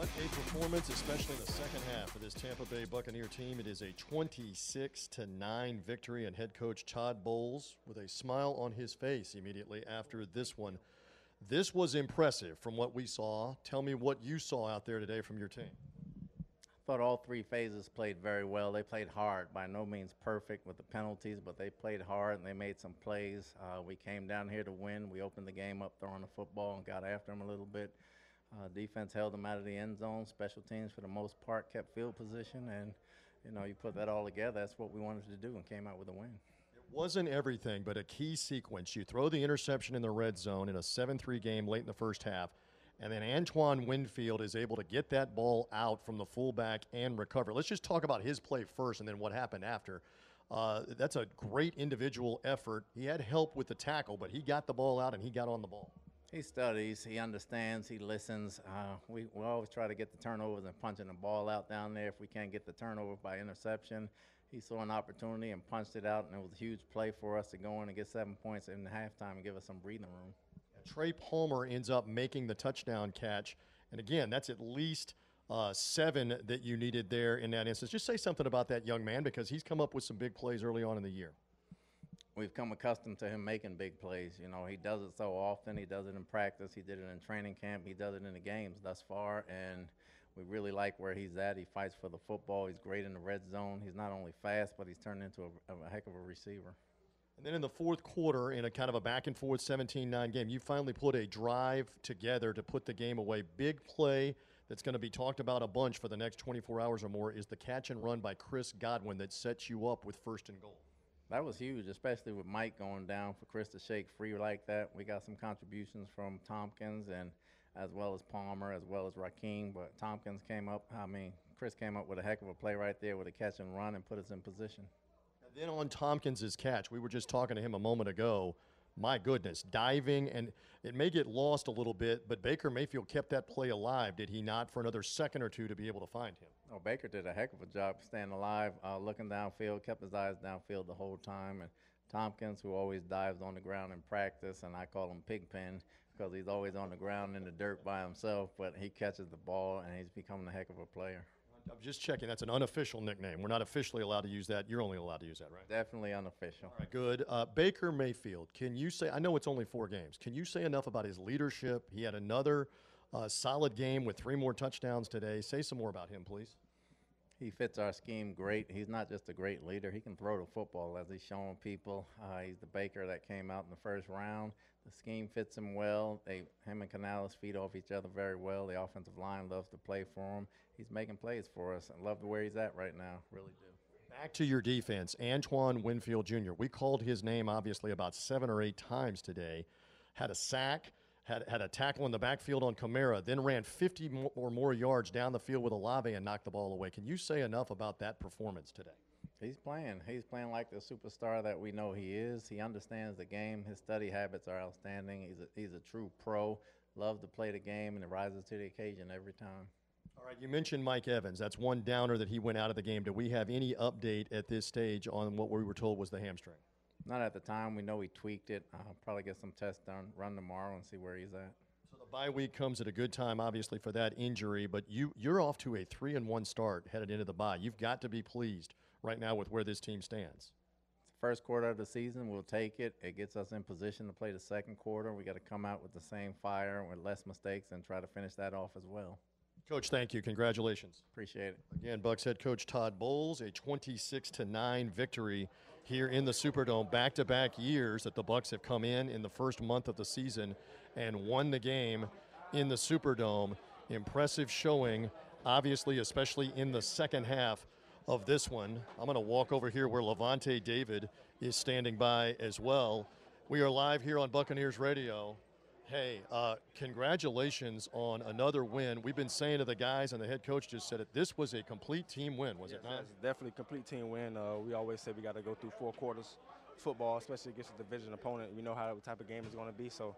What a performance, especially in the second half of this Tampa Bay Buccaneer team. It is a 26 to 9 victory, and head coach Todd Bowles with a smile on his face immediately after this one. This was impressive from what we saw. Tell me what you saw out there today from your team. I thought all three phases played very well. They played hard, by no means perfect with the penalties, but they played hard and they made some plays. Uh, we came down here to win. We opened the game up throwing the football and got after them a little bit. Uh, defense held them out of the end zone. Special teams, for the most part, kept field position, and you know you put that all together. That's what we wanted to do, and came out with a win. It wasn't everything, but a key sequence. You throw the interception in the red zone in a 7 3 game late in the first half, and then Antoine Winfield is able to get that ball out from the fullback and recover. Let's just talk about his play first and then what happened after. Uh, that's a great individual effort. He had help with the tackle, but he got the ball out and he got on the ball. He studies, he understands, he listens. Uh, we, we always try to get the turnovers and punching the ball out down there. If we can't get the turnover by interception, he saw an opportunity and punched it out, and it was a huge play for us to go in and get seven points in the halftime and give us some breathing room. Trey Palmer ends up making the touchdown catch. And again, that's at least uh, seven that you needed there in that instance. Just say something about that young man because he's come up with some big plays early on in the year we've come accustomed to him making big plays. You know, he does it so often. He does it in practice. He did it in training camp. He does it in the games thus far, and we really like where he's at. He fights for the football. He's great in the red zone. He's not only fast, but he's turned into a, a heck of a receiver. And then in the fourth quarter, in a kind of a back and forth 17 9 game, you finally put a drive together to put the game away. Big play that's going to be talked about a bunch for the next 24 hours or more is the catch and run by Chris Godwin that sets you up with first and goal. That was huge, especially with Mike going down for Chris to shake free like that. We got some contributions from Thompkins and as well as Palmer, as well as Raheem. But Thompkins came up. I mean, Chris came up with a heck of a play right there with a catch and run and put us in position. And then on Thompkins's catch, we were just talking to him a moment ago my goodness, diving, and it may get lost a little bit, but Baker Mayfield kept that play alive, did he not, for another second or two to be able to find him? Oh, Baker did a heck of a job staying alive, uh, looking downfield, kept his eyes downfield the whole time. And Thompkins, who always dives on the ground in practice, and I call him Pigpen because he's always on the ground in the dirt by himself, but he catches the ball and he's becoming a heck of a player. I'm just checking. That's an unofficial nickname. We're not officially allowed to use that. You're only allowed to use that, right? Definitely unofficial. All right, good. Uh, Baker Mayfield, can you say, I know it's only four games, can you say enough about his leadership? He had another uh, solid game with three more touchdowns today. Say some more about him, please. He fits our scheme great. He's not just a great leader, he can throw the football as he's showing people. Uh, he's the Baker that came out in the first round. The scheme fits him well. They, him and Canales feed off each other very well. The offensive line loves to play for him. He's making plays for us. I love where he's at right now. Really do. Back to your defense, Antoine Winfield Jr. We called his name obviously about seven or eight times today. Had a sack, had, had a tackle in the backfield on Kamara, then ran 50 or more yards down the field with Olave and knocked the ball away. Can you say enough about that performance today? He's playing. He's playing like the superstar that we know he is. He understands the game. His study habits are outstanding. He's a, he's a true pro. Loves to play the game and it rises to the occasion every time. All right, you mentioned Mike Evans. That's one downer that he went out of the game. Do we have any update at this stage on what we were told was the hamstring? Not at the time. We know he tweaked it. I'll probably get some tests done, run tomorrow, and see where he's at. So the bye week comes at a good time, obviously, for that injury. But you you're off to a three and one start headed into the bye. You've got to be pleased right now with where this team stands? First quarter of the season, we'll take it. It gets us in position to play the second quarter. We got to come out with the same fire with less mistakes and try to finish that off as well. Coach, thank you. Congratulations. Appreciate it. Again, Bucs head coach Todd Bowles, a 26 to 9 victory here in the Superdome. Back-to-back years that the Bucs have come in in the first month of the season and won the game in the Superdome. Impressive showing, obviously, especially in the second half of this one. I'm going to walk over here where Lavonte David is standing by as well. We are live here on Buccaneers Radio. Hey, uh, congratulations on another win. We've been saying to the guys, and the head coach just said it. This was a complete team win, was yes, it not? definitely a complete team win. Uh, we always say we got to go through four quarters football, especially against a division opponent. We know how the type of game is going to be, so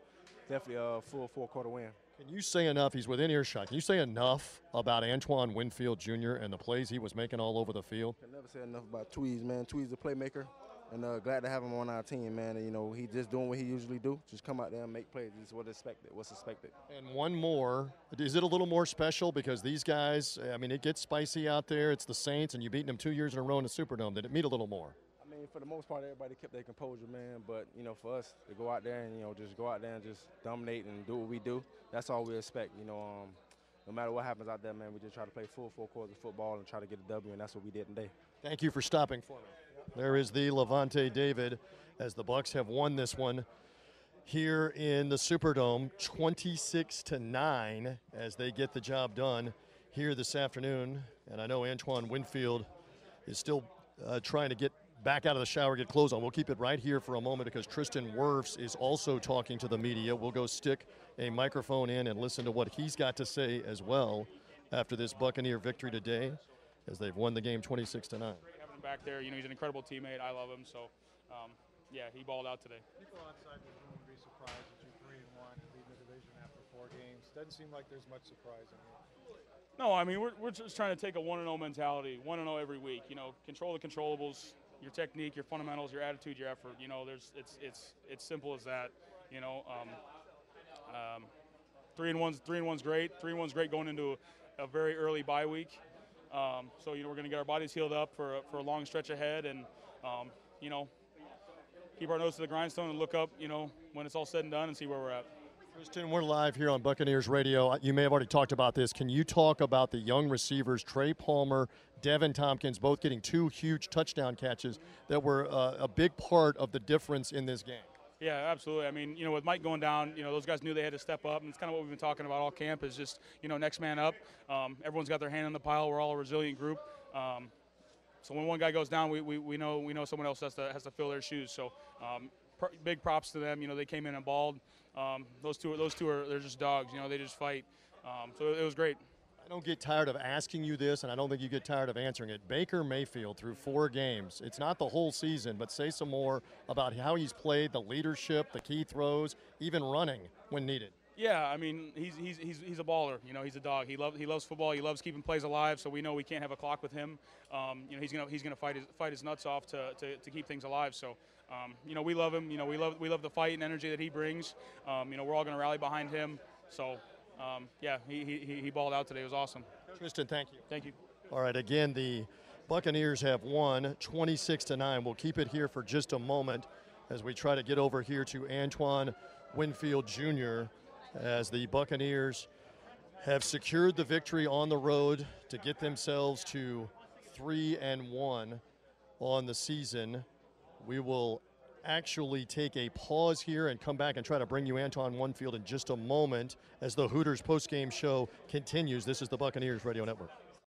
definitely a full four quarter win. Can you say enough? He's within earshot. Can you say enough about Antoine Winfield Jr. and the plays he was making all over the field? I can never say enough about Tweez, man. Tweez the playmaker. And uh, glad to have him on our team, man. And, you know, he just doing what he usually do, just come out there and make plays. This is what expected. What's expected. And one more. Is it a little more special because these guys? I mean, it gets spicy out there. It's the Saints, and you've beaten them two years in a row in the Superdome. Did it mean a little more? I mean, for the most part, everybody kept their composure, man. But you know, for us to go out there and you know just go out there and just dominate and do what we do, that's all we expect. You know, um, no matter what happens out there, man, we just try to play full four quarters of football and try to get a W, and that's what we did today. Thank you for stopping for me. There is the Lavonte David as the Bucs have won this one here in the Superdome 26 to 9 as they get the job done here this afternoon. And I know Antoine Winfield is still uh, trying to get back out of the shower, get clothes on. We'll keep it right here for a moment because Tristan Wirfs is also talking to the media. We'll go stick a microphone in and listen to what he's got to say as well after this Buccaneer victory today as they've won the game 26 to 9. Back there. You know, he's an incredible teammate. I love him. So, um, yeah, he balled out today. People outside the room would be surprised that you're three and one, leading the division after four games. Doesn't seem like there's much surprise in here. No, I mean we're, we're just trying to take a one and zero mentality, one and zero every week. You know, control the controllables, your technique, your fundamentals, your attitude, your effort. You know, there's it's it's it's simple as that. You know, um, um, three and one's three and one's great. Three and one's great going into a, a very early bye week. Um, so you know we're going to get our bodies healed up for for a long stretch ahead, and um, you know keep our nose to the grindstone and look up. You know when it's all said and done and see where we're at. Tristan, we're live here on Buccaneers Radio. You may have already talked about this. Can you talk about the young receivers, Trey Palmer, Deven Thompkins, both getting two huge touchdown catches that were uh, a big part of the difference in this game? Yeah, absolutely. I mean, you know, with Mike going down, you know, those guys knew they had to step up, and it's kind of what we've been talking about all camp is just, you know, next man up. Um, everyone's got their hand in the pile. We're all a resilient group. Um, so when one guy goes down, we, we, we know we know someone else has to has to fill their shoes. So um, pr- big props to them. You know, they came in and balled. Um, those two those two are they're just dogs. You know, they just fight. Um, so it was great. I don't get tired of asking you this, and I don't think you get tired of answering it. Baker Mayfield through four games. It's not the whole season, but say some more about how he's played, the leadership, the key throws, even running when needed. Yeah, I mean, he's, he's, he's, he's a baller. You know, he's a dog. He, love, he loves football. He loves keeping plays alive, so we know we can't have a clock with him. Um, you know, he's going to he's gonna fight, his, fight his nuts off to, to, to keep things alive. So, um, you know, we love him. You know, we love, we love the fight and energy that he brings. Um, you know, we're all going to rally behind him. So, um, yeah, he, he, he balled out today. It was awesome. Tristan, thank you. Thank you. All right, again, the Buccaneers have won 26 to 9. We'll keep it here for just a moment as we try to get over here to Antoine Winfield Jr. as the Buccaneers have secured the victory on the road to get themselves to 3 and 1 on the season. We will actually take a pause here and come back and try to bring you Antoine Winfield in just a moment as the Hooters postgame show continues. This is the Buccaneers Radio Network.